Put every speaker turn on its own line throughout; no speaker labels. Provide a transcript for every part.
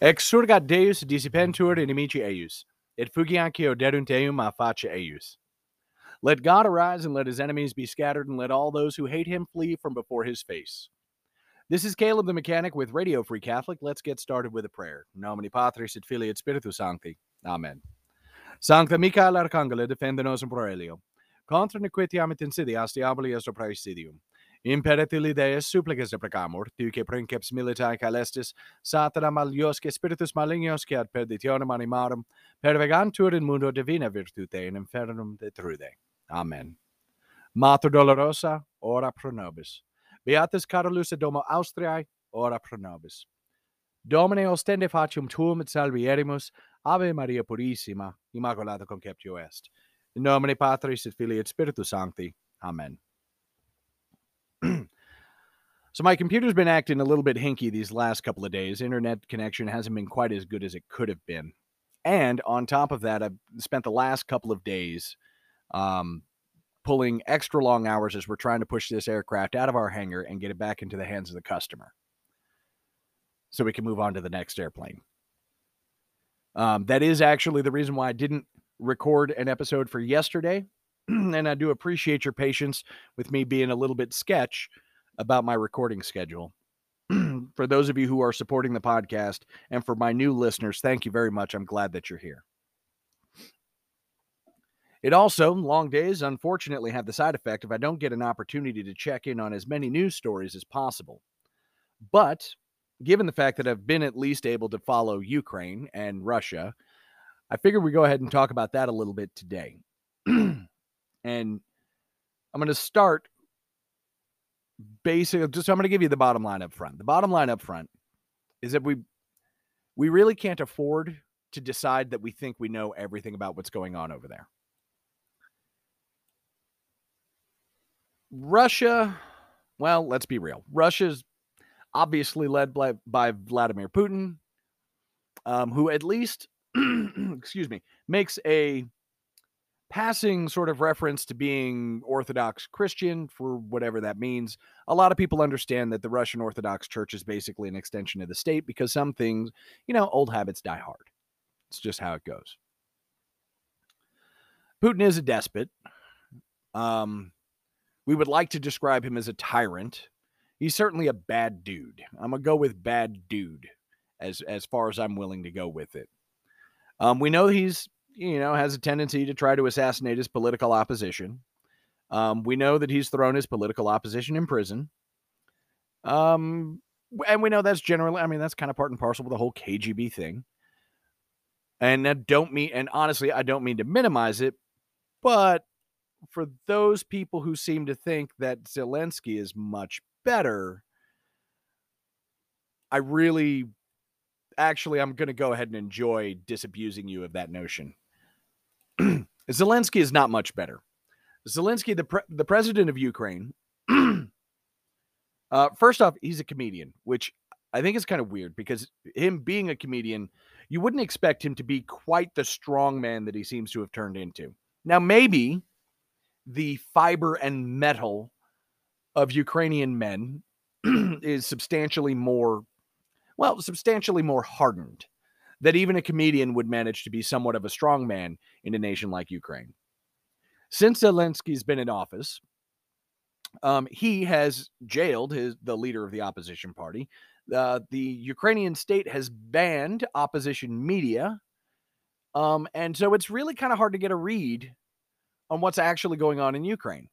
Exurgat Deus dissipentur inimici eius, et fugiancio derunt eum a face eius. Let God arise and let his enemies be scattered, and let all those who hate him flee from before his face. This is Caleb the Mechanic with Radio Free Catholic. Let's get started with a prayer. Nomini Patris et Filii et Spiritus Sancti. Amen. Sancta Michael Arcangelo defende nos in proelio. Contra nequitiam et insidias diaboli est praesidium. Imperetilides supplices deprecamur, tiu que princeps militae calestis, satana maliosque spiritus malignos malignosque ad perditionem animarum, pervegantur in mundo divina virtute in infernum detrude. Amen. Mater dolorosa, ora pro nobis. Beatus Carolus domo Austriae, ora pro nobis. Domine ostende facium tuum et salvierimus, Ave Maria Purissima, Immaculata Conceptio est. In nomine Patris et Filii et Spiritus Sancti. Amen. So my computer's been acting a little bit hinky these last couple of days. Internet connection hasn't been quite as good as it could have been. And on top of that, I've spent the last couple of days um, pulling extra long hours as we're trying to push this aircraft out of our hangar and get it back into the hands of the customer so we can move on to the next airplane. Um, that is actually the reason why I didn't record an episode for yesterday. and I do appreciate your patience with me being a little bit sketch about my recording schedule. for those of you who are supporting the podcast and for my new listeners, thank you very much. I'm glad that you're here. It also, long days, unfortunately, have the side effect if I don't get an opportunity to check in on as many news stories as possible. But given the fact that I've been at least able to follow Ukraine and Russia, I figured we go ahead and talk about that a little bit today. and I'm going to start basically just I'm going to give you the bottom line up front. The bottom line up front is that we we really can't afford to decide that we think we know everything about what's going on over there. Russia, well, let's be real. Russia's obviously led by, by Vladimir Putin, um, who at least, excuse me, makes a passing sort of reference to being Orthodox Christian for whatever that means. A lot of people understand that the Russian Orthodox Church is basically an extension of the state because some things, you know, old habits die hard. It's just how it goes. Putin is a despot. Um, we would like to describe him as a tyrant. He's certainly a bad dude. I'm gonna go with bad dude as as far as I'm willing to go with it. Um, we know he's you know has a tendency to try to assassinate his political opposition. Um, we know that he's thrown his political opposition in prison. Um, and we know that's generally, I mean, that's kind of part and parcel with the whole KGB thing. And I don't mean, and honestly, I don't mean to minimize it, but for those people who seem to think that Zelensky is much better, I really actually I'm going to go ahead and enjoy disabusing you of that notion. Zelensky is not much better. Zelensky, the pre- the president of Ukraine, uh, first off, he's a comedian, which I think is kind of weird because him being a comedian, you wouldn't expect him to be quite the strong man that he seems to have turned into. Now, maybe the fiber and metal of Ukrainian men is substantially more, well, substantially more hardened that even a comedian would manage to be somewhat of a strong man in a nation like Ukraine. Since Zelensky's been in office, um, he has jailed his the leader of the opposition party. Uh, the Ukrainian state has banned opposition media, um, and so it's really kind of hard to get a read on what's actually going on in Ukraine.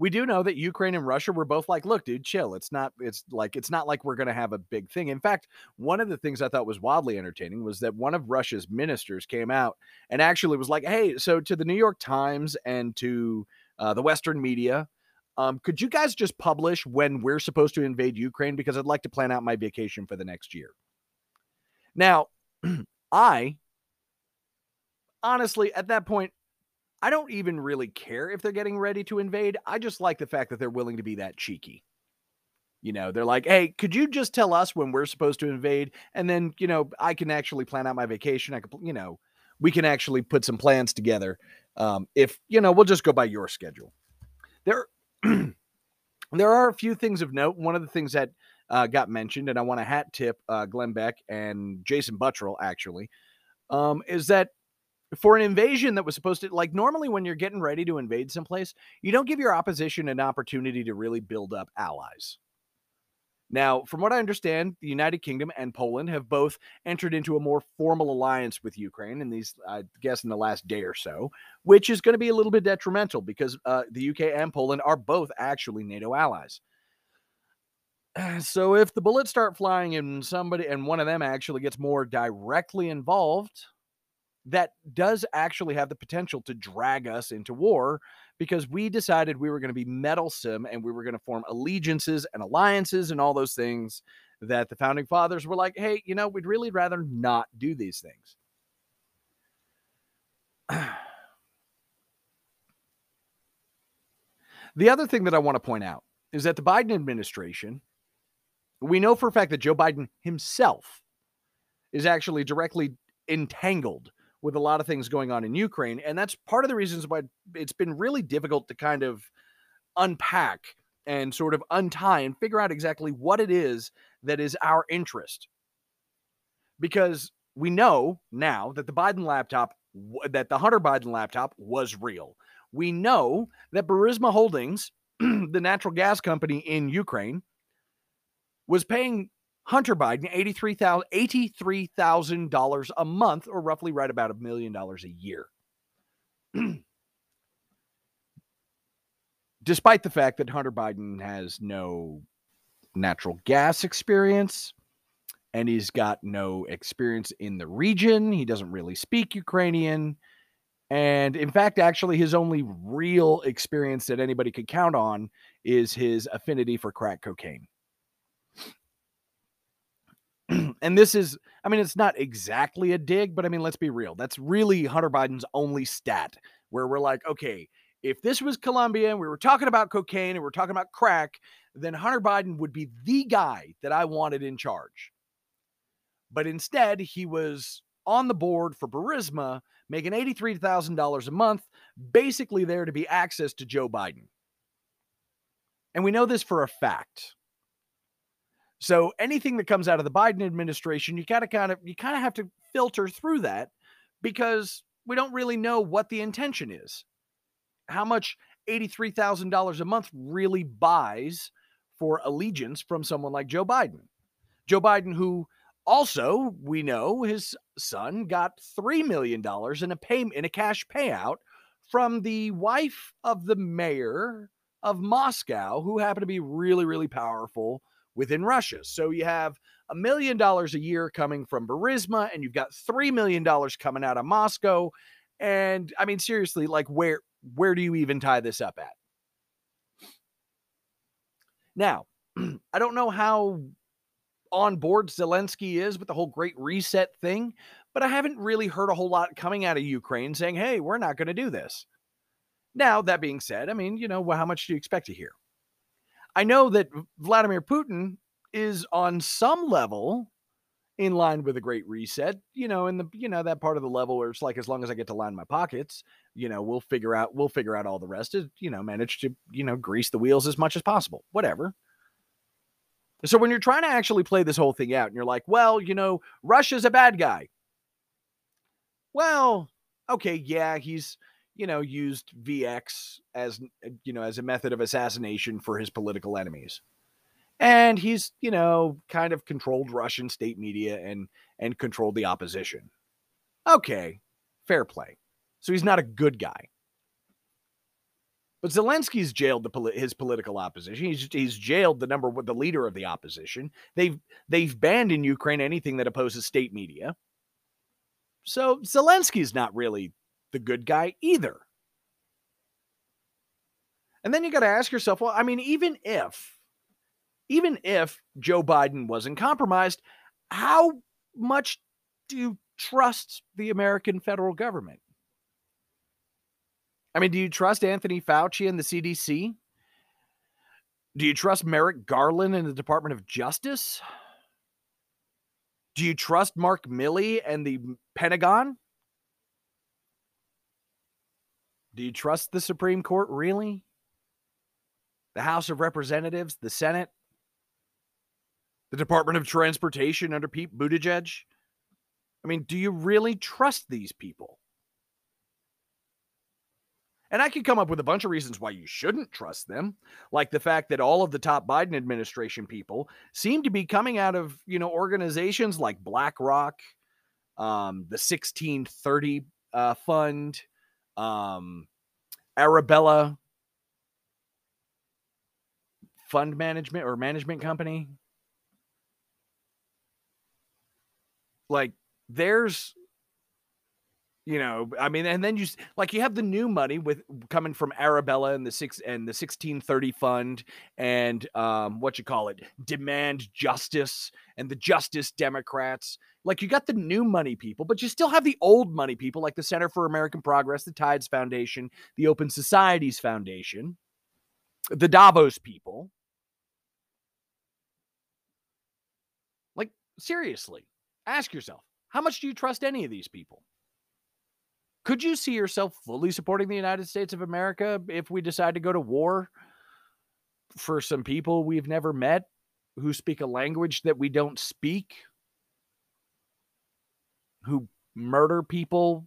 We do know that Ukraine and Russia were both like, look, dude, chill. It's not, it's like, it's not like we're going to have a big thing. In fact, one of the things I thought was wildly entertaining was that one of Russia's ministers came out and actually was like, hey, so to the New York Times and to uh, the Western media, um, could you guys just publish when we're supposed to invade Ukraine? Because I'd like to plan out my vacation for the next year. Now, I honestly, at that point, I don't even really care if they're getting ready to invade. I just like the fact that they're willing to be that cheeky. You know, they're like, hey, could you just tell us when we're supposed to invade? And then, you know, I can actually plan out my vacation. I could, you know, we can actually put some plans together. Um, if, you know, we'll just go by your schedule. There, there are a few things of note. One of the things that uh, got mentioned, and I want to hat tip uh, Glenn Beck and Jason Buttrill actually, um, is that for an invasion that was supposed to like normally when you're getting ready to invade someplace, you don't give your opposition an opportunity to really build up allies. Now, from what I understand, the United Kingdom and Poland have both entered into a more formal alliance with Ukraine in these, I guess, in the last day or so, which is going to be a little bit detrimental because uh, the UK and Poland are both actually NATO allies. So if the bullets start flying and somebody and one of them actually gets more directly involved, that does actually have the potential to drag us into war because we decided we were going to be meddlesome and we were going to form allegiances and alliances and all those things that the founding fathers were like, hey, you know, we'd really rather not do these things. the other thing that I want to point out is that the Biden administration, we know for a fact that Joe Biden himself is actually directly entangled with a lot of things going on in Ukraine. And that's part of the reasons why it's been really difficult to kind of unpack and sort of untie and figure out exactly what it is that is our interest. Because we know now that the Biden laptop, that the Hunter Biden laptop was real. We know that Burisma Holdings, the natural gas company in Ukraine, was paying Hunter Biden, $83,000 $83, a month, or roughly right about a million dollars a year. Despite the fact that Hunter Biden has no natural gas experience and he's got no experience in the region, he doesn't really speak Ukrainian. And in fact, actually, his only real experience that anybody could count on is his affinity for crack cocaine. And this is, I mean, it's not exactly a dig, but I mean, let's be real. That's really Hunter Biden's only stat where we're like, okay, if this was Colombia and we were talking about cocaine and we we're talking about crack, then Hunter Biden would be the guy that I wanted in charge. But instead, he was on the board for Burisma, making $83,000 a month, basically there to be access to Joe Biden. And we know this for a fact. So anything that comes out of the Biden administration, you gotta kind of you kind of have to filter through that because we don't really know what the intention is. How much $83,000 a month really buys for allegiance from someone like Joe Biden. Joe Biden, who also we know his son got $3 million in a pay in a cash payout from the wife of the mayor of Moscow, who happened to be really, really powerful within Russia. So you have a million dollars a year coming from Burisma, and you've got three million dollars coming out of Moscow. And I mean, seriously, like where where do you even tie this up at? Now, I don't know how on board Zelensky is with the whole great reset thing, but I haven't really heard a whole lot coming out of Ukraine saying, hey, we're not going to do this. Now, that being said, I mean, you know, well, how much do you expect to hear? I know that Vladimir Putin is on some level in line with a great reset, you know, in the you know that part of the level where it's like as long as I get to line my pockets, you know, we'll figure out we'll figure out all the rest. Is you know, manage to you know grease the wheels as much as possible, whatever. So when you're trying to actually play this whole thing out, and you're like, well, you know, Russia's a bad guy. Well, okay, yeah, he's you know, used VX as, uh, you know, as a method of assassination for his political enemies. And he's, you know, kind of controlled Russian state media and and controlled the opposition. Okay, fair play. So he's not a good guy. But Zelensky's jailed the his political opposition. He's he's jailed the number the leader of the opposition. They've they've banned in Ukraine anything that opposes state media. So Zelensky's not really the good guy either. And then you got to ask yourself, well, I mean, even if, even if Joe Biden wasn't compromised, how much do you trust the American federal government? I mean, do you trust Anthony Fauci and the CDC? Do you trust Merrick Garland and the Department of Justice? Do you trust Mark Milley and the Pentagon? Do you trust the Supreme Court really? The House of Representatives, the Senate? The Department of Transportation under Pete Buttigieg? I mean, do you really trust these people? And I could come up with a bunch of reasons why you shouldn't trust them, like the fact that all of the top Biden administration people seem to be coming out of, you know, organizations like BlackRock, um, the 1630 uh, Fund, um, Arabella Fund Management or Management Company. Like, there's you know i mean and then you like you have the new money with coming from arabella and the six and the 1630 fund and um what you call it demand justice and the justice democrats. Like you got the new money people but you still have the old money people like the center for american progress the tides foundation the open societies foundation the davos people. Like seriously ask yourself how much do you trust any of these people could you see yourself fully supporting the United States of America if we decide to go to war for some people we've never met who speak a language that we don't speak, who murder people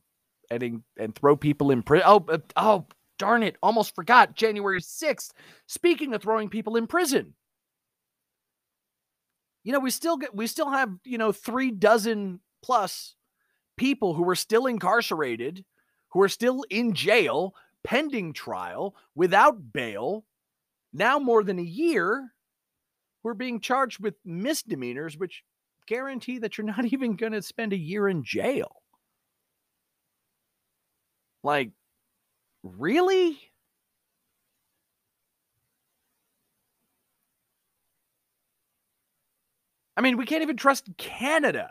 and and throw people in prison? Oh, uh, oh, darn it! Almost forgot. January sixth. Speaking of throwing people in prison, you know we still get we still have you know three dozen plus people who are still incarcerated, who are still in jail, pending trial, without bail, now more than a year, who are being charged with misdemeanors, which guarantee that you're not even going to spend a year in jail. Like, really? I mean, we can't even trust Canada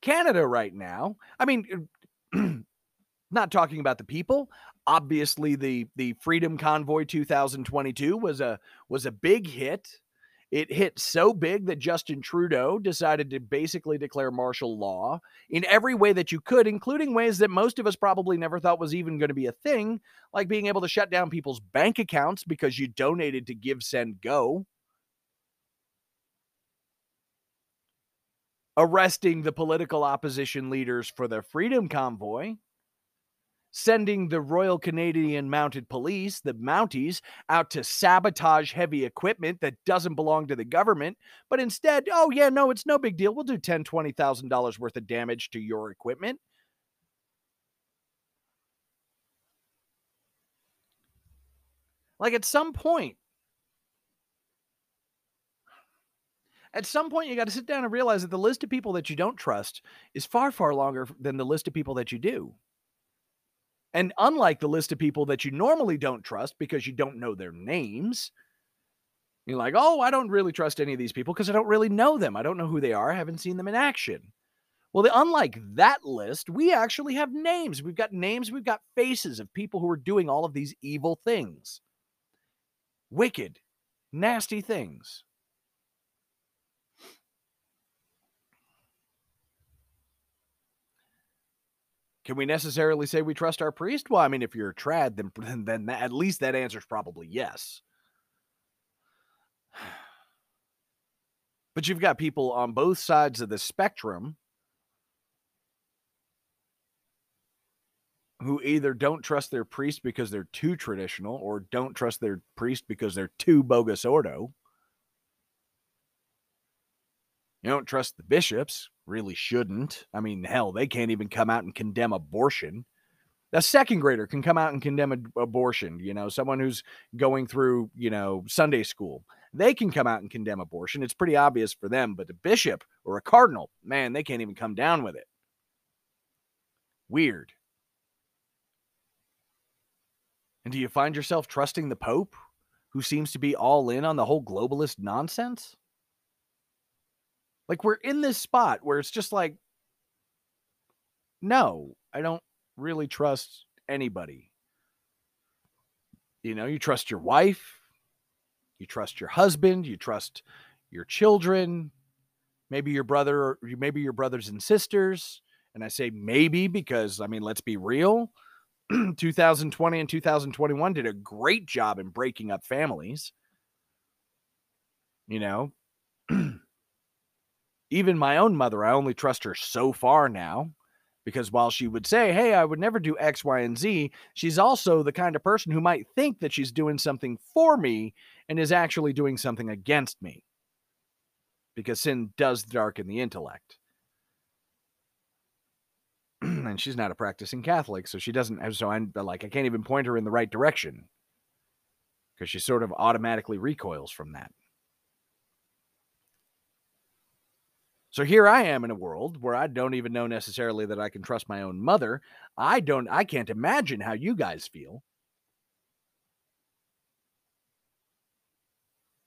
Canada right now. I mean, not talking about the people. Obviously, the the Freedom Convoy 2022 was a was a big hit. It hit so big that Justin Trudeau decided to basically declare martial law in every way that you could, including ways that most of us probably never thought was even going to be a thing, like being able to shut down people's bank accounts because you donated to GiveSendGo. arresting the political opposition leaders for the Freedom Convoy, sending the Royal Canadian Mounted Police, the Mounties, out to sabotage heavy equipment that doesn't belong to the government, but instead, oh yeah, no, it's no big deal. We'll do ten, twenty thousand dollars worth of damage to your equipment. Like at some point, at some point you got to sit down and realize that the list of people that you don't trust is far far longer than the list of people that you do and unlike the list of people that you normally don't trust because you don't know their names you're like oh i don't really trust any of these people because i don't really know them. I don't know who they are. I haven't seen them in action. Well the, unlike that list we actually have names. We've got names. We've got faces of people who are doing all of these evil things. Wicked nasty things Can we necessarily say we trust our priest? Well, I mean, if you're a trad, then then, that, at least that answer is probably yes. But you've got people on both sides of the spectrum who either don't trust their priest because they're too traditional or don't trust their priest because they're too bogus ordo. You don't trust the bishops, really shouldn't. I mean, hell, they can't even come out and condemn abortion. A second grader can come out and condemn abortion. You know, someone who's going through, you know, Sunday school, they can come out and condemn abortion. It's pretty obvious for them. But a bishop or a cardinal, man, they can't even come down with it. Weird. And do you find yourself trusting the Pope, who seems to be all in on the whole globalist nonsense? Like we're in this spot where it's just like, no, I don't really trust anybody. You know, you trust your wife, you trust your husband, you trust your children, maybe your brother, maybe your brothers and sisters. And I say maybe because, I mean, let's be real. 2020 and 2021 did a great job in breaking up families. You know, even my own mother, I only trust her so far now because while she would say, Hey, I would never do X, Y, and Z, she's also the kind of person who might think that she's doing something for me and is actually doing something against me because sin does darken the intellect. and she's not a practicing Catholic, so she doesn't so I'm like, I can't even point her in the right direction because she sort of automatically recoils from that. So here I am in a world where I don't even know necessarily that I can trust my own mother. I don't I can't imagine how you guys feel.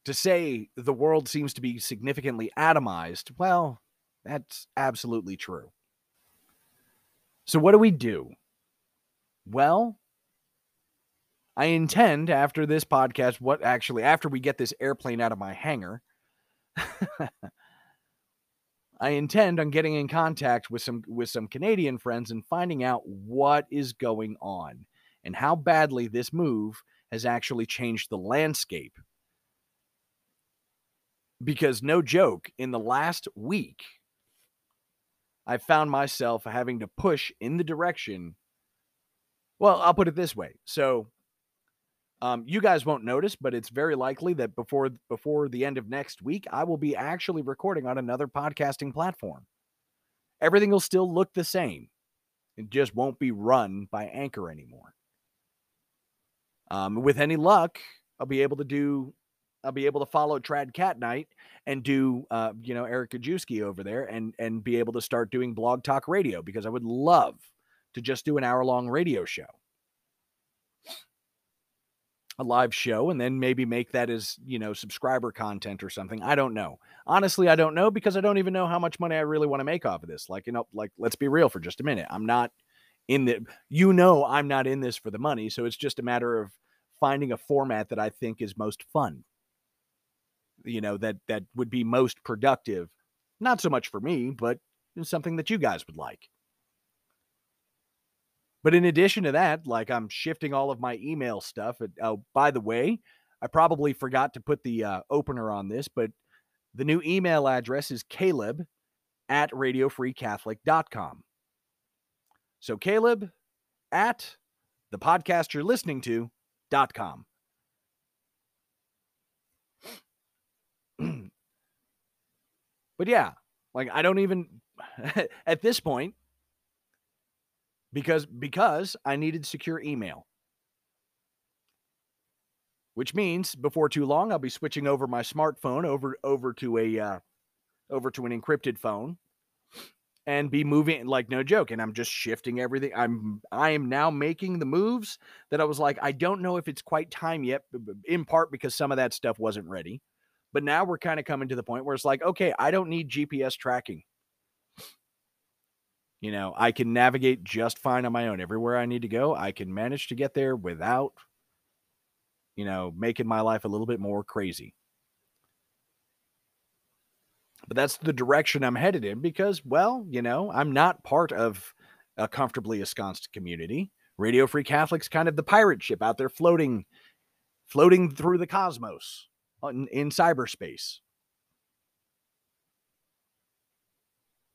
To say the world seems to be significantly atomized, well, that's absolutely true. So what do we do? Well, I intend after this podcast, what actually after we get this airplane out of my hangar, I intend on getting in contact with some with some Canadian friends and finding out what is going on and how badly this move has actually changed the landscape. Because no joke, in the last week, I found myself having to push in the direction. Well, I'll put it this way. So um, you guys won't notice, but it's very likely that before before the end of next week, I will be actually recording on another podcasting platform. Everything will still look the same. It just won't be run by Anchor anymore. Um, with any luck, I'll be able to do. I'll be able to follow TradCatKnight and do, uh, you know, Eric Gajewski over there, and and be able to start doing BlogTalkRadio because I would love to just do an hour long radio show a live show and then maybe make that as you know subscriber content or something i don't know. Honestly i don't know because i don't even know how much money i really want to make off of this like you know like let's be real for just a minute i'm not in the you know i'm not in this for the money so it's just a matter of finding a format that i think is most fun. You know that that would be most productive not so much for me but something that you guys would like but in addition to that, like I'm shifting all of my email stuff. oh, by the way, I probably forgot to put the uh, opener on this, but the new email address is caleb at radiofreecatholic.com. So Caleb at the podcast you're listening to dot com. but yeah, like I don't even at this point because because I needed secure email. Which means before too long I'll be switching over my smartphone over over to a uh, over to an encrypted phone and be moving like no joke and I'm just shifting everything. I'm I am now making the moves that I was like I don't know if it's quite time yet in part because some of that stuff wasn't ready. But now we're kind of coming to the point where it's like okay, I don't need GPS tracking. You know, I can navigate just fine on my own. Everywhere I need to go, I can manage to get there without, you know, making my life a little bit more crazy. But that's the direction I'm headed in because, well, you know, I'm not part of a comfortably ensconced community. Radio Free Catholics kind of the pirate ship out there floating floating through the cosmos uh, in, in cyberspace.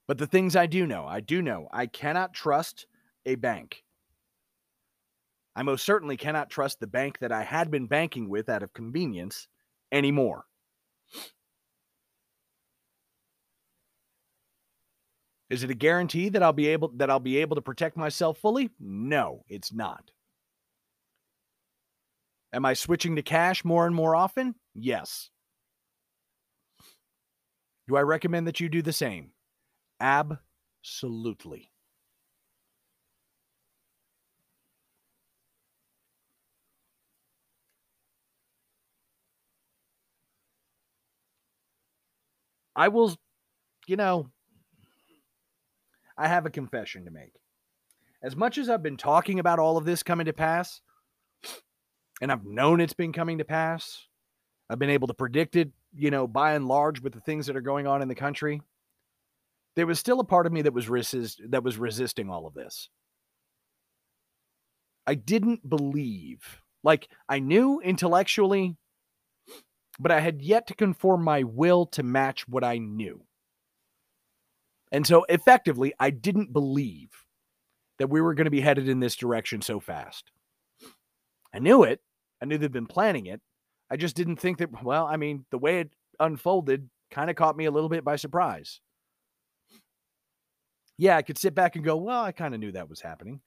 But the things I do know, I do know I cannot trust a bank. I most certainly cannot trust the bank that I had been banking with out of convenience anymore. Is it a guarantee that I'll be able that I'll be able to protect myself fully? No, it's not. Am I switching to cash more and more often? Yes. Do I recommend that you do the same? Absolutely. I will, you know, I have a confession to make. As much as I've been talking about all of this coming to pass, and I've known it's been coming to pass, I've been able to predict it, you know, by and large with the things that are going on in the country there was still a part of me that was resist that was resisting all of this. I didn't believe. Like I knew intellectually, but I had yet to conform my will to match what I knew. And so effectively, I didn't believe that we were going to be headed in this direction so fast. I knew it. I knew they'd been planning it. I just didn't think that, well, I mean, the way it unfolded kind of caught me a little bit by surprise. Yeah, I could sit back and go, well, I kind of knew that was happening.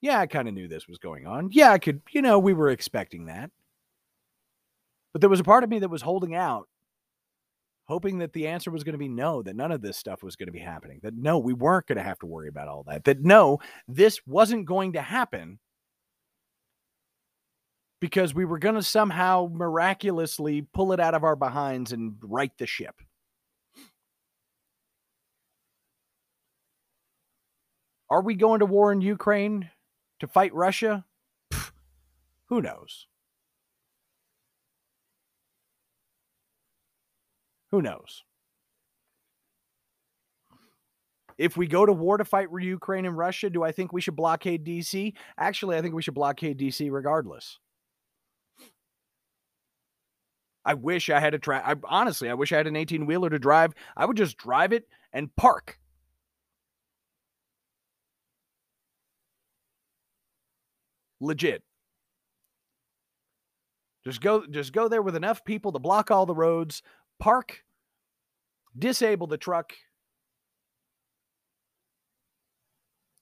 Yeah, I kind of knew this was going on. Yeah, I could, you know, we were expecting that. But there was a part of me that was holding out, hoping that the answer was going to be no, that none of this stuff was going to be happening, that no, we weren't going to have to worry about all that, that no, this wasn't going to happen because we were going to somehow miraculously pull it out of our behinds and right the ship. Are we going to war in Ukraine to fight Russia? Pff, who knows? Who knows? If we go to war to fight Ukraine and Russia, do I think we should blockade DC? Actually, I think we should blockade DC regardless. I wish I had a. I honestly, I wish I had an 18 wheeler to drive. I would just drive it and park. Legit. Just go just go there with enough people to block all the roads, park, disable the truck,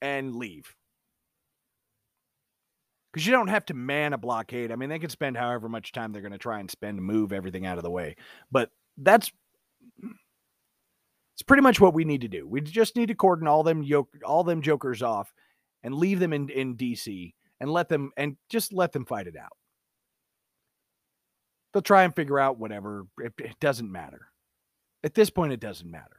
and leave. Because you don't have to man a blockade. I mean, they can spend however much time they're going to try and spend to move everything out of the way. But that's it's pretty much what we need to do. We just need to cordon all them yoke, all them jokers off and leave them in, in DC and let them and just let them fight it out. They'll try and figure out whatever. It, it doesn't matter. At this point, it doesn't matter.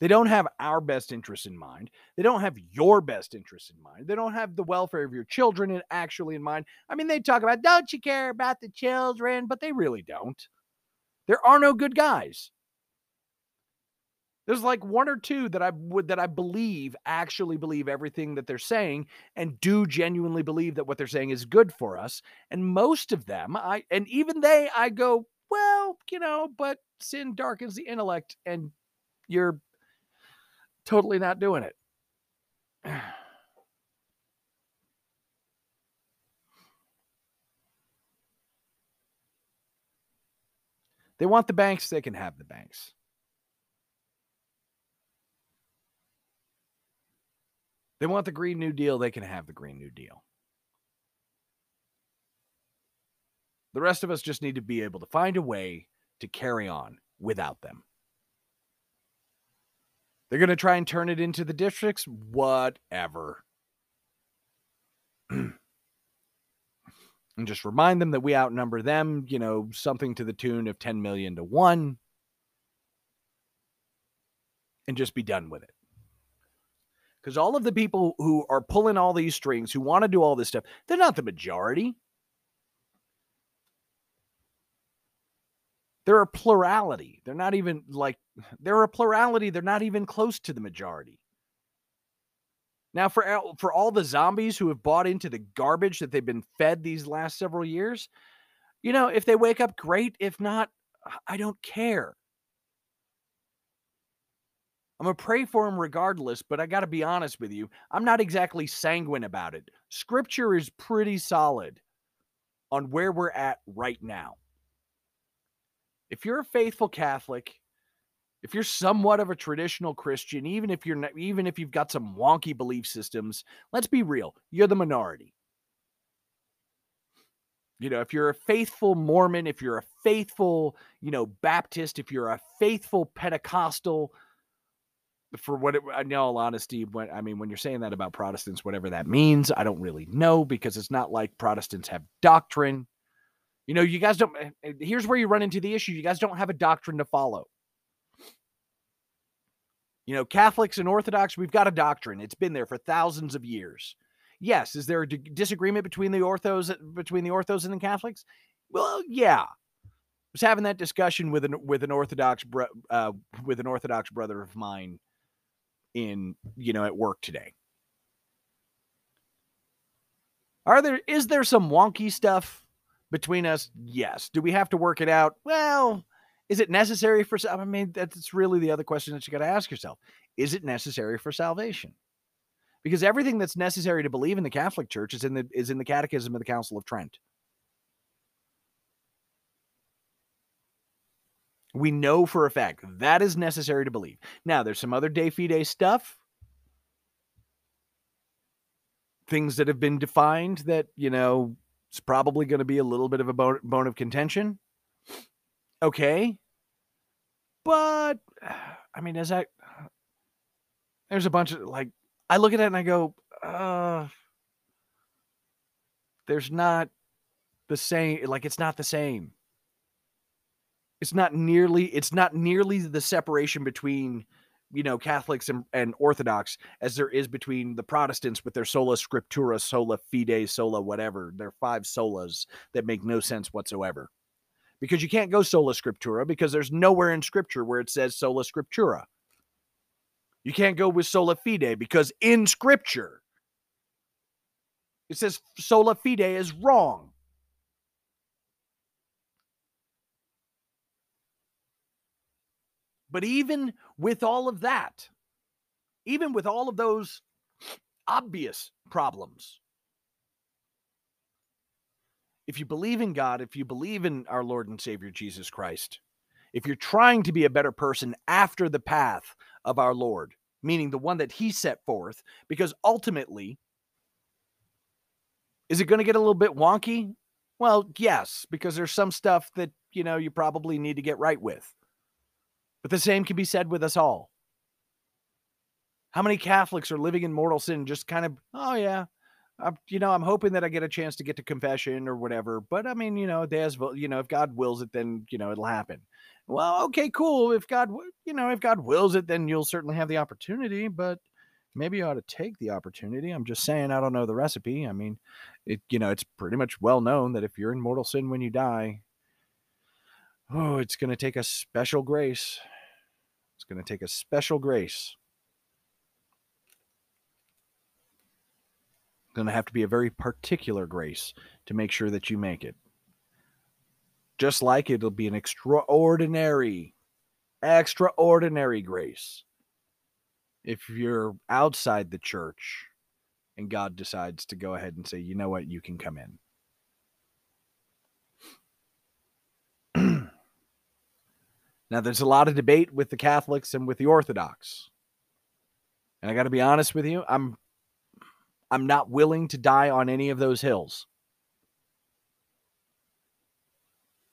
They don't have our best interests in mind. They don't have your best interests in mind. They don't have the welfare of your children in, actually in mind. I mean, they talk about, don't you care about the children? But they really don't. There are no good guys. There's like one or two that I would that I believe actually believe everything that they're saying and do genuinely believe that what they're saying is good for us. And most of them, I and even they, I go, well, you know, but sin darkens the intellect, and you're totally not doing it. They want the banks, they can have the banks. They want the Green New Deal, they can have the Green New Deal. The rest of us just need to be able to find a way to carry on without them. They're going to try and turn it into the districts, whatever. and just remind them that we outnumber them, you know, something to the tune of 10 million to 1 and just be done with it because all of the people who are pulling all these strings, who want to do all this stuff, they're not the majority. They're a plurality. They're not even like, they're a plurality. They're not even close to the majority. Now, for, for all the zombies who have bought into the garbage that they've been fed these last several years, you know, if they wake up, great. If not, I don't care. I'm going to pray for him regardless, but I got to be honest with you. I'm not exactly sanguine about it. Scripture is pretty solid on where we're at right now. If you're a faithful Catholic, if you're somewhat of a traditional Christian, even if you're not, even if you've got some wonky belief systems, let's be real, you're the minority. You know, if you're a faithful Mormon, if you're a faithful, you know, Baptist, if you're a faithful Pentecostal, for what it, in all honesty, when I mean, when you're saying that about Protestants, whatever that means, I don't really know because it's not like Protestants have doctrine. You know, you guys don't. Eh, eh, here's where you run into the issue: you guys don't have a doctrine to follow. You know, Catholics and Orthodox, we've got a doctrine. It's been there for thousands of years. Yes, is there a disagreement between the orthos between the orthos and the Catholics? Well, yeah. I was having that discussion with an with an Orthodox uh, with an Orthodox brother of mine in you know at work today are there is there some wonky stuff between us yes do we have to work it out well Is it necessary for? I mean, that's really the other question that you got to ask yourself: Is it necessary for salvation? Because everything that's necessary to believe in the Catholic Church is in the is in the Catechism of the Council of Trent. We know for a fact that is necessary to believe. Now, there's some other de fide stuff, things that have been defined that, you know, it's probably going to be a little bit of a bone, bone of contention. Okay. But, I mean, as I, there's a bunch of like, I look at it and I go, uh, there's not the same, like, it's not the same it's not nearly it's not nearly the separation between you know Catholics and, and Orthodox as there is between the Protestants with their sola scriptura, sola fide, sola whatever. Their five solas that make no sense whatsoever. Because you can't go sola scriptura because there's nowhere in scripture where it says sola scriptura. You can't go with sola fide because in scripture it says sola fide is wrong. But even with all of that, even with all of those obvious problems, if you believe in God, if you believe in our Lord and Savior Jesus Christ, if you're trying to be a better person after the path of our Lord, meaning the one that He set forth, because ultimately, is it going to get a little bit wonky? Well, yes, because there's some stuff that, you know, you probably need to get right with. But the same can be said with us all. How many Catholics are living in mortal sin just kind of, oh, yeah, I'm, you know, I'm hoping that I get a chance to get to confession or whatever. But I mean, you know, there's, you know, if God wills it, then, you know, it'll happen. Well, okay, cool. If God, you know, if God wills it, then you'll certainly have the opportunity. But maybe you ought to take the opportunity. I'm just saying, I don't know the recipe. I mean, it, you know, it's pretty much well known that if you're in mortal sin when you die, oh, it's going to take a special grace. It's going to take a special grace. Going to have to be a very particular grace to make sure that you make it. Just like it'll be an extraordinary, extraordinary grace if you're outside the church and God decides to go ahead and say, you know what, you can come in. Now, there's a lot of debate with the Catholics and with the Orthodox. And I got to be honest with you, I'm I'm not willing to die on any of those hills.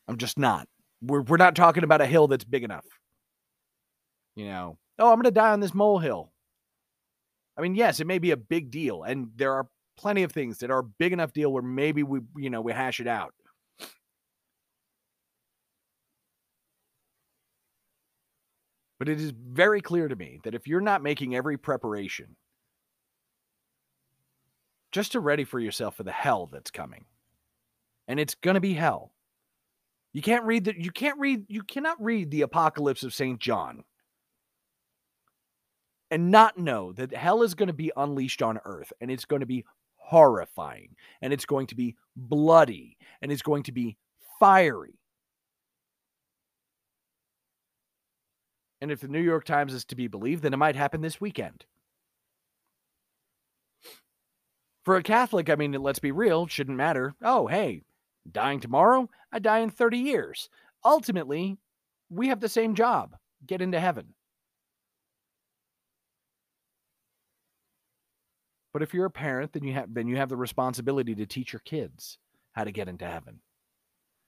I'm just not. We're we're not talking about a hill that's big enough. You know, oh, I'm going to die on this molehill. I mean, yes, it may be a big deal, and there are plenty of things that are a big enough deal where maybe we, you know, we hash it out. But it is very clear to me that if you're not making every preparation just to ready for yourself for the hell that's coming, and it's going to be hell. You can't read that. You can't read. You cannot read the Apocalypse of Saint John and not know that hell is going to be unleashed on earth, and it's going to be horrifying, and it's going to be bloody, and it's going to be fiery. And if the New York Times is to be believed, then it might happen this weekend. For a Catholic, I mean, let's be real, shouldn't matter. Oh, hey, dying tomorrow? I die in 30 years. Ultimately, we have the same job get into heaven. But if you're a parent, then you have then you have the responsibility to teach your kids how to get into heaven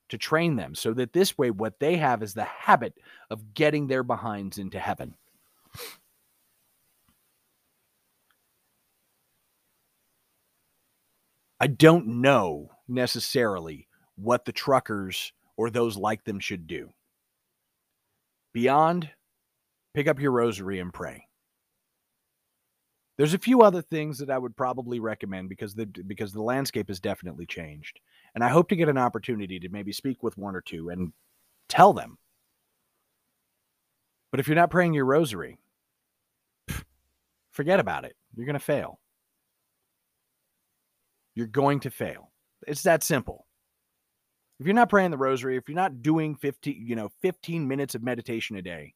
to train them so that this way, what they have is the habit of getting their behinds into heaven. I don't know necessarily what the truckers or those like them should do. Beyond, pick up your rosary and pray. There's a few other things that I would probably recommend because the because the landscape has definitely changed. And I hope to get an opportunity to maybe speak with one or two and tell them. But if you're not praying your rosary, forget about it. You're going to fail. You're going to fail. It's that simple. if you're not praying the rosary, if you're not doing 15, you know, 15 minutes of meditation a day,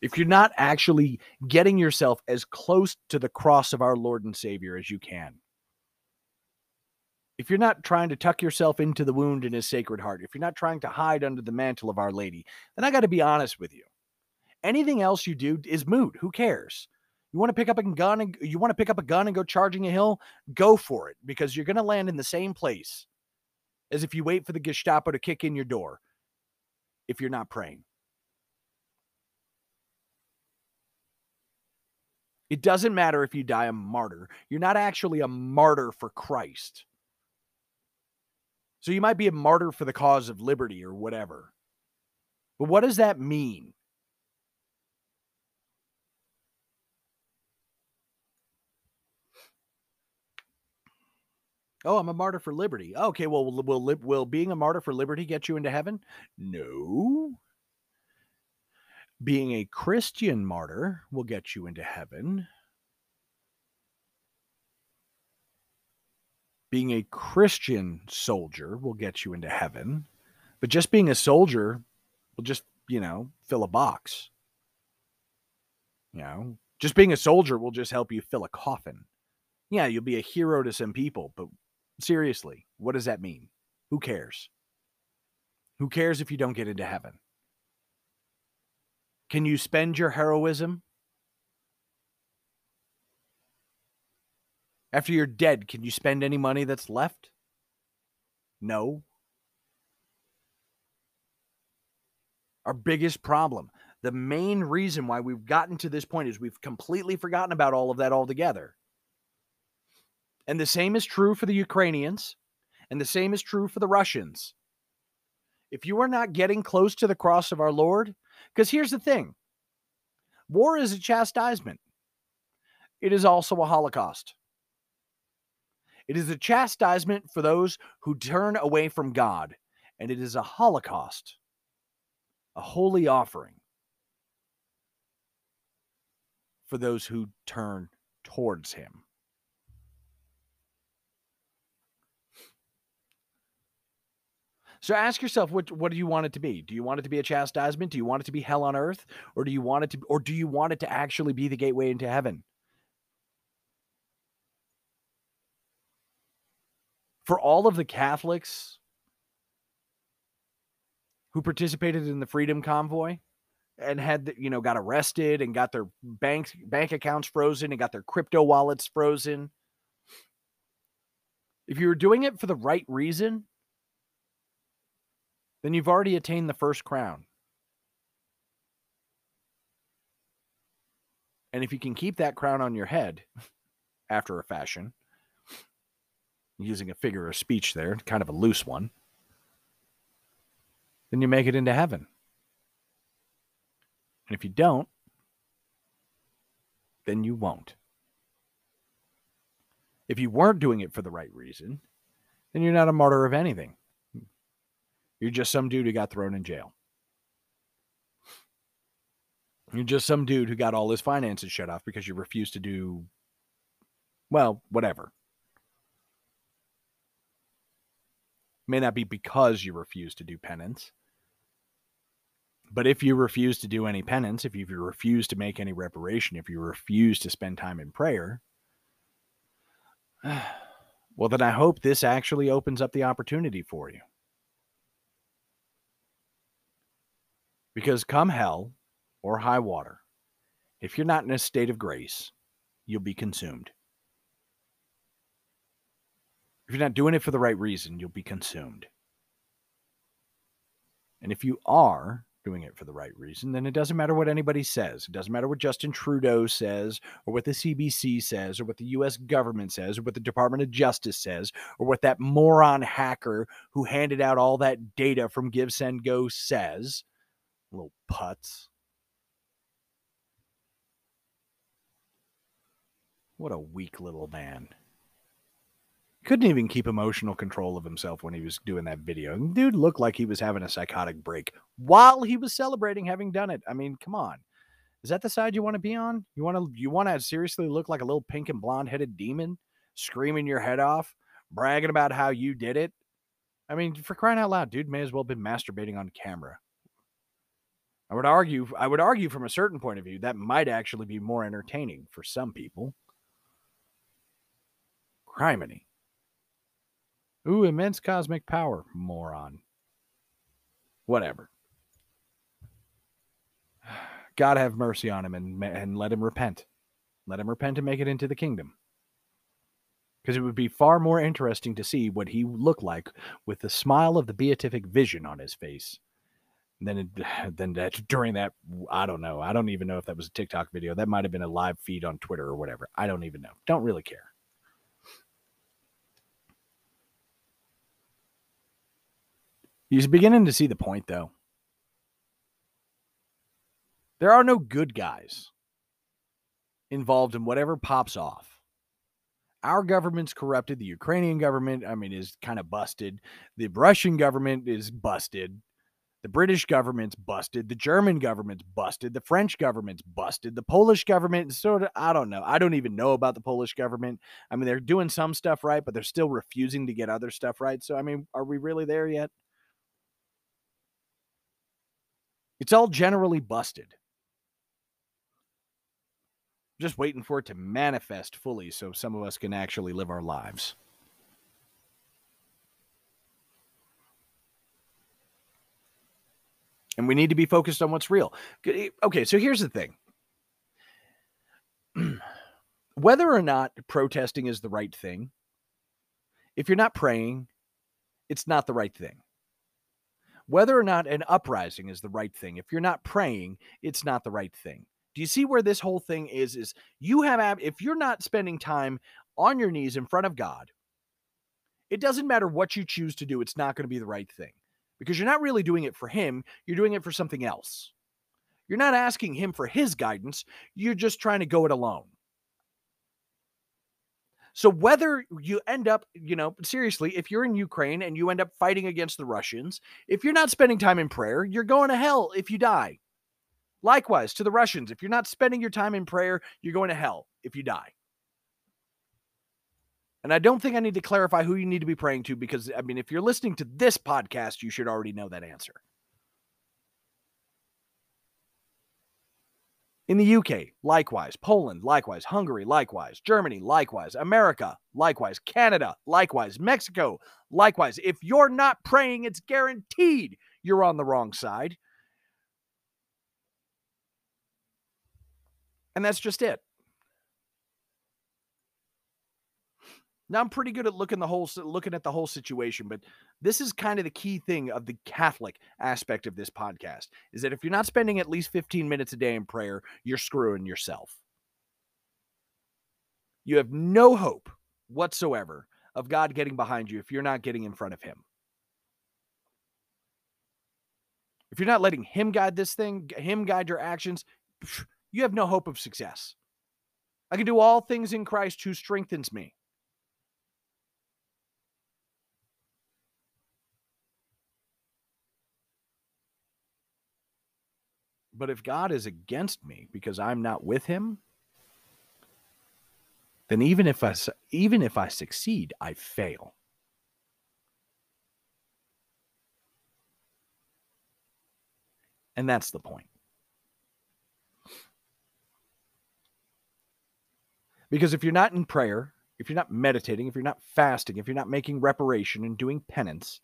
if you're not actually getting yourself as close to the cross of our Lord and Savior as you can, if you're not trying to tuck yourself into the wound in his sacred heart, if you're not trying to hide under the mantle of Our Lady, then I got to be honest with you. Anything else you do is moot. Who cares? You want to pick up a gun and you want to pick up a gun and go charging a hill? Go for it because you're going to land in the same place as if you wait for the Gestapo to kick in your door if you're not praying. It doesn't matter if you die a martyr. You're not actually a martyr for Christ. So you might be a martyr for the cause of liberty or whatever. But what does that mean? Oh, I'm a martyr for liberty. Okay, well, will will, will being a martyr for liberty get you into heaven? No. Being a Christian martyr will get you into heaven. Being a Christian soldier will get you into heaven. But just being a soldier will just, you know, fill a box. You know, just being a soldier will just help you fill a coffin. Yeah, you'll be a hero to some people, but Seriously, what does that mean? Who cares? Who cares if you don't get into heaven? Can you spend your heroism? After you're dead, can you spend any money that's left? No. Our biggest problem, the main reason why we've gotten to this point is we've completely forgotten about all of that altogether. And the same is true for the Ukrainians, and the same is true for the Russians. If you are not getting close to the cross of our Lord, because here's the thing war is a chastisement, it is also a holocaust. It is a chastisement for those who turn away from God, and it is a holocaust, a holy offering for those who turn towards Him. So ask yourself, what what do you want it to be? Do you want it to be a chastisement? Do you want it to be hell on earth, or do you want it to, or do you want it to actually be the gateway into heaven? For all of the Catholics who participated in the Freedom Convoy and had you know got arrested and got their bank bank accounts frozen and got their crypto wallets frozen. If you were doing it for the right reason, then you've already attained the first crown. And if you can keep that crown on your head after a fashion, using a figure of speech there, kind of a loose one, then you make it into heaven. And if you don't, then you won't. If you weren't doing it for the right reason, then you're not a martyr of anything. You're just some dude who got thrown in jail. You're just some dude who got all his finances shut off because you refused to do, well, whatever. May not be because you refuse to do penance. But if you refuse to do any penance, if you refuse to make any reparation, if you refuse to spend time in prayer, well, then I hope this actually opens up the opportunity for you. Because come hell or high water, if you're not in a state of grace, you'll be consumed. If you're not doing it for the right reason, you'll be consumed. And if you are doing it for the right reason, then it doesn't matter what anybody says. It doesn't matter what Justin Trudeau says, or what the CBC says, or what the US government says, or what the Department of Justice says, or what that moron hacker who handed out all that data from GiveSendGo says. Little putz. What a weak little man. Couldn't even keep emotional control of himself when he was doing that video. Dude looked like he was having a psychotic break while he was celebrating having done it. I mean, come on. Is that the side you want to be on? You want to you want to seriously look like a little pink and blonde headed demon screaming your head off, bragging about how you did it? I mean, for crying out loud, dude may as well have been masturbating on camera. I would argue I would argue from a certain point of view that might actually be more entertaining for some people. Criminy. Ooh, immense cosmic power, moron. Whatever. God have mercy on him and, and let him repent. Let him repent and make it into the kingdom. Because it would be far more interesting to see what he looked like with the smile of the beatific vision on his face than than that during that. I don't know. I don't even know if that was a TikTok video. That might have been a live feed on Twitter or whatever. I don't even know. Don't really care. He's beginning to see the point, though. There are no good guys involved in whatever pops off. Our government's corrupted. The Ukrainian government, I mean, is kind of busted. The Russian government is busted. The British government's busted. The German government's busted. The French government's busted. The Polish government sort of, I don't know. I don't even know about the Polish government. I mean, they're doing some stuff right, but they're still refusing to get other stuff right. So, I mean, are we really there yet? It's all generally busted. Just waiting for it to manifest fully so some of us can actually live our lives. And we need to be focused on what's real. Eh, okay, so here's the thing whether or not protesting is the right thing, if you're not praying, it's not the right thing. Whether or not an uprising is the right thing, if you're not praying, it's not the right thing. Do you see where this whole thing is? Is you have, if you're not spending time on your knees in front of God, it doesn't matter what you choose to do, it's not going to be the right thing because you're not really doing it for Him, you're doing it for something else. You're not asking Him for His guidance, you're just trying to go it alone. So whether you end up, you know, seriously, if you're in Ukraine and you end up fighting against the Russians, if you're not spending time in prayer, you're going to hell if you die. Likewise, to the Russians, if you're not spending your time in prayer, you're going to hell if you die. And I don't think I need to clarify who you need to be praying to because, I mean, if you're listening to this podcast, you should already know that answer. In the UK, likewise. Poland, likewise. Hungary, likewise. Germany, likewise. America, likewise. Canada, likewise. Mexico, likewise. If you're not praying, it's guaranteed you're on the wrong side. And that's just it. Now I'm pretty good at looking the whole looking at the whole situation, but this is kind of the key thing of the Catholic aspect of this podcast is that if you're not spending at least 15 minutes a day in prayer, you're screwing yourself. You have no hope whatsoever of God getting behind you if you're not getting in front of him. If you're not letting him guide this thing, him guide your actions, you have no hope of success. I can do all things in Christ who strengthens me. But if God is against me because I'm not with him, then even if I even if I succeed, I fail. And that's the point. Because if you're not in prayer, if you're not meditating, if you're not fasting, if you're not making reparation and doing penance,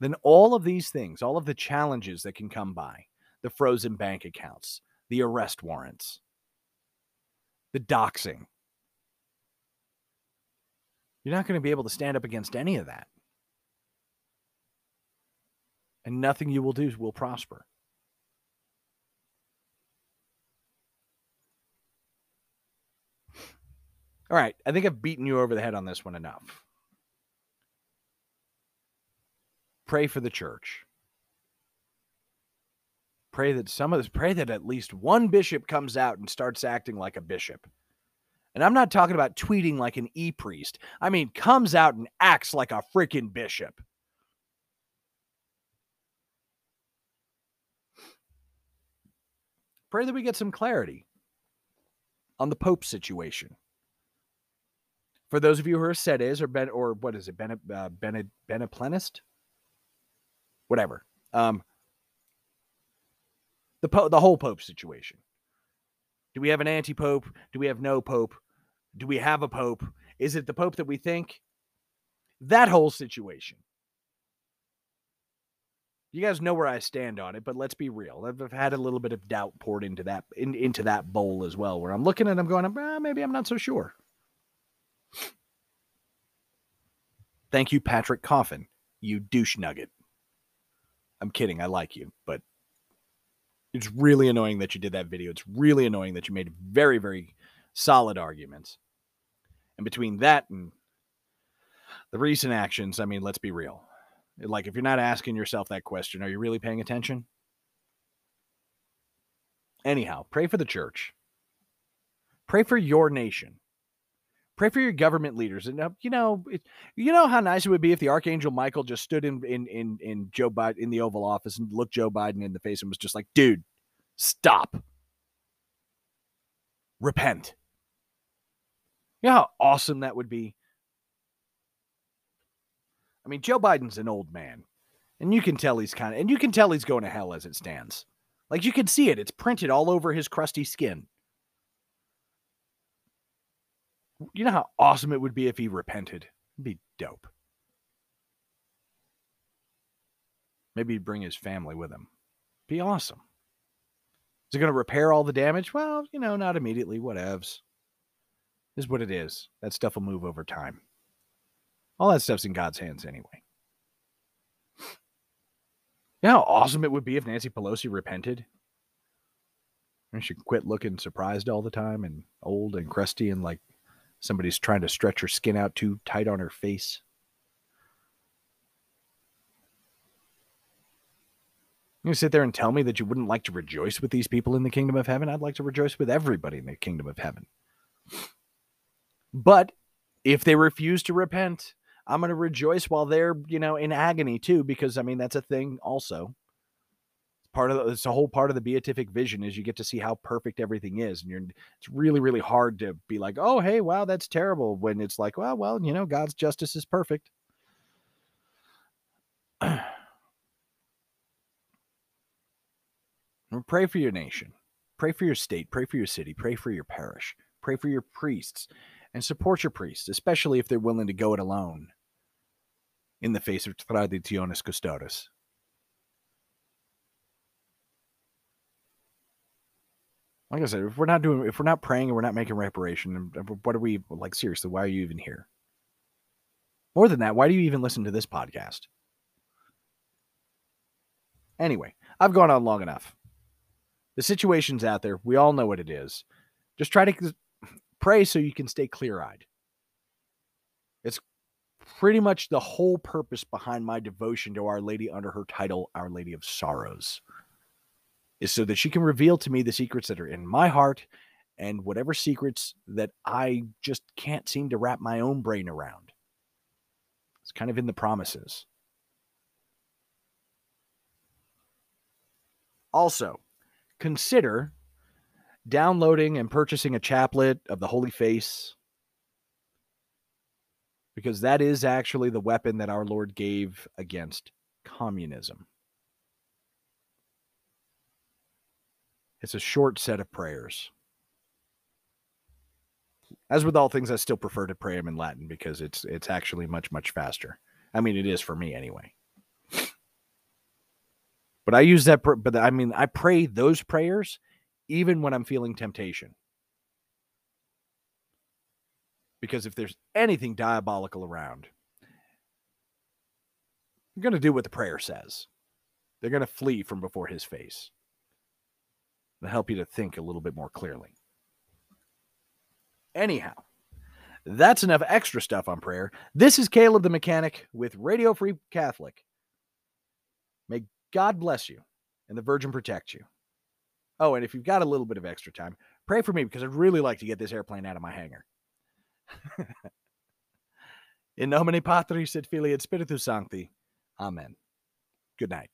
then all of these things, all of the challenges that can come by, the frozen bank accounts, the arrest warrants, the doxing, you're not going to be able to stand up against any of that. And nothing you will do will prosper. All right, I think I've beaten you over the head on this one enough. Pray for the church. Pray that some of this, pray that at least one bishop comes out and starts acting like a bishop. And I'm not talking about tweeting like an e priest. I mean, comes out and acts like a freaking bishop. Pray that we get some clarity on the Pope situation. For those of you who are sedes or ben or what is it, ben, uh, ben, beneplenist, whatever. Um, the po- the whole pope situation. Do we have an anti-pope? Do we have no pope? Do we have a pope? Is it the pope that we think? That whole situation. You guys know where I stand on it, but let's be real. I've, I've had a little bit of doubt poured into that in, into that bowl as well, where I'm looking at, I'm going, ah, maybe I'm not so sure. Thank you, Patrick Coffin, you douche nugget. I'm kidding. I like you, but it's really annoying that you did that video. It's really annoying that you made very, very solid arguments. And between that and the recent actions, I mean, let's be real. Like, if you're not asking yourself that question, are you really paying attention? Anyhow, pray for the church. Pray for your nation. Pray for your government leaders. And uh, you know, it, you know how nice it would be if the Archangel Michael just stood in in in in Joe Biden in the Oval Office and looked Joe Biden in the face and was just like, "Dude, stop. Repent." You know how awesome that would be? I mean, Joe Biden's an old man, and you can tell he's kind of, and you can tell he's going to hell as it stands. Like you can see it; it's printed all over his crusty skin. You know how awesome it would be if he repented. It'd be dope. Maybe he'd bring his family with him. Be awesome. Is it going to repair all the damage? Well, you know, not immediately. Whatevs. Is what it is. That stuff will move over time. All that stuff's in God's hands anyway. You know how awesome it would be if Nancy Pelosi repented? And she quit looking surprised all the time and old and crusty and like somebody's trying to stretch her skin out too tight on her face. You sit there and tell me that you wouldn't like to rejoice with these people in the kingdom of heaven? I'd like to rejoice with everybody in the kingdom of heaven. But if they refuse to repent, I'm going to rejoice while they're, you know, in agony too, because I mean, that's a thing also. Part of the, it's a whole part of the beatific vision is you get to see how perfect everything is. And you're, it's really, really hard to be like, oh, hey, wow, that's terrible. When it's like, well, well, you know, God's justice is perfect. pray for your nation. Pray for your state. Pray for your city. Pray for your parish. Pray for your priests and support your priests, especially if they're willing to go it alone in the face of traditionis custodes. Like I said, if we're not doing, if we're not praying and we're not making reparation, what are we like? Seriously, why are you even here? More than that, why do you even listen to this podcast? Anyway, I've gone on long enough. The situation's out there. We all know what it is. Just try to pray so you can stay clear eyed. It's pretty much the whole purpose behind my devotion to Our Lady under her title, Our Lady of Sorrows, is so that she can reveal to me the secrets that are in my heart and whatever secrets that I just can't seem to wrap my own brain around. It's kind of in the promises. Also, consider downloading and purchasing a chaplet of the Holy Face because that is actually the weapon that our Lord gave against communism. It's a short set of prayers. As with all things, I still prefer to pray them in Latin because it's it's actually much much faster. I mean, it is for me anyway. But I use that. But I mean, I pray those prayers even when I'm feeling temptation. Because if there's anything diabolical around, you're going to do what the prayer says. They're going to flee from before his face. To help you to think a little bit more clearly. Anyhow, that's enough extra stuff on prayer. This is Caleb the Mechanic with Radio Free Catholic. May God bless you and the Virgin protect you. Oh, and if you've got a little bit of extra time, pray for me because I'd really like to get this airplane out of my hangar. In nomine Patris et Filii et Spiritus Sancti. Amen. Good night.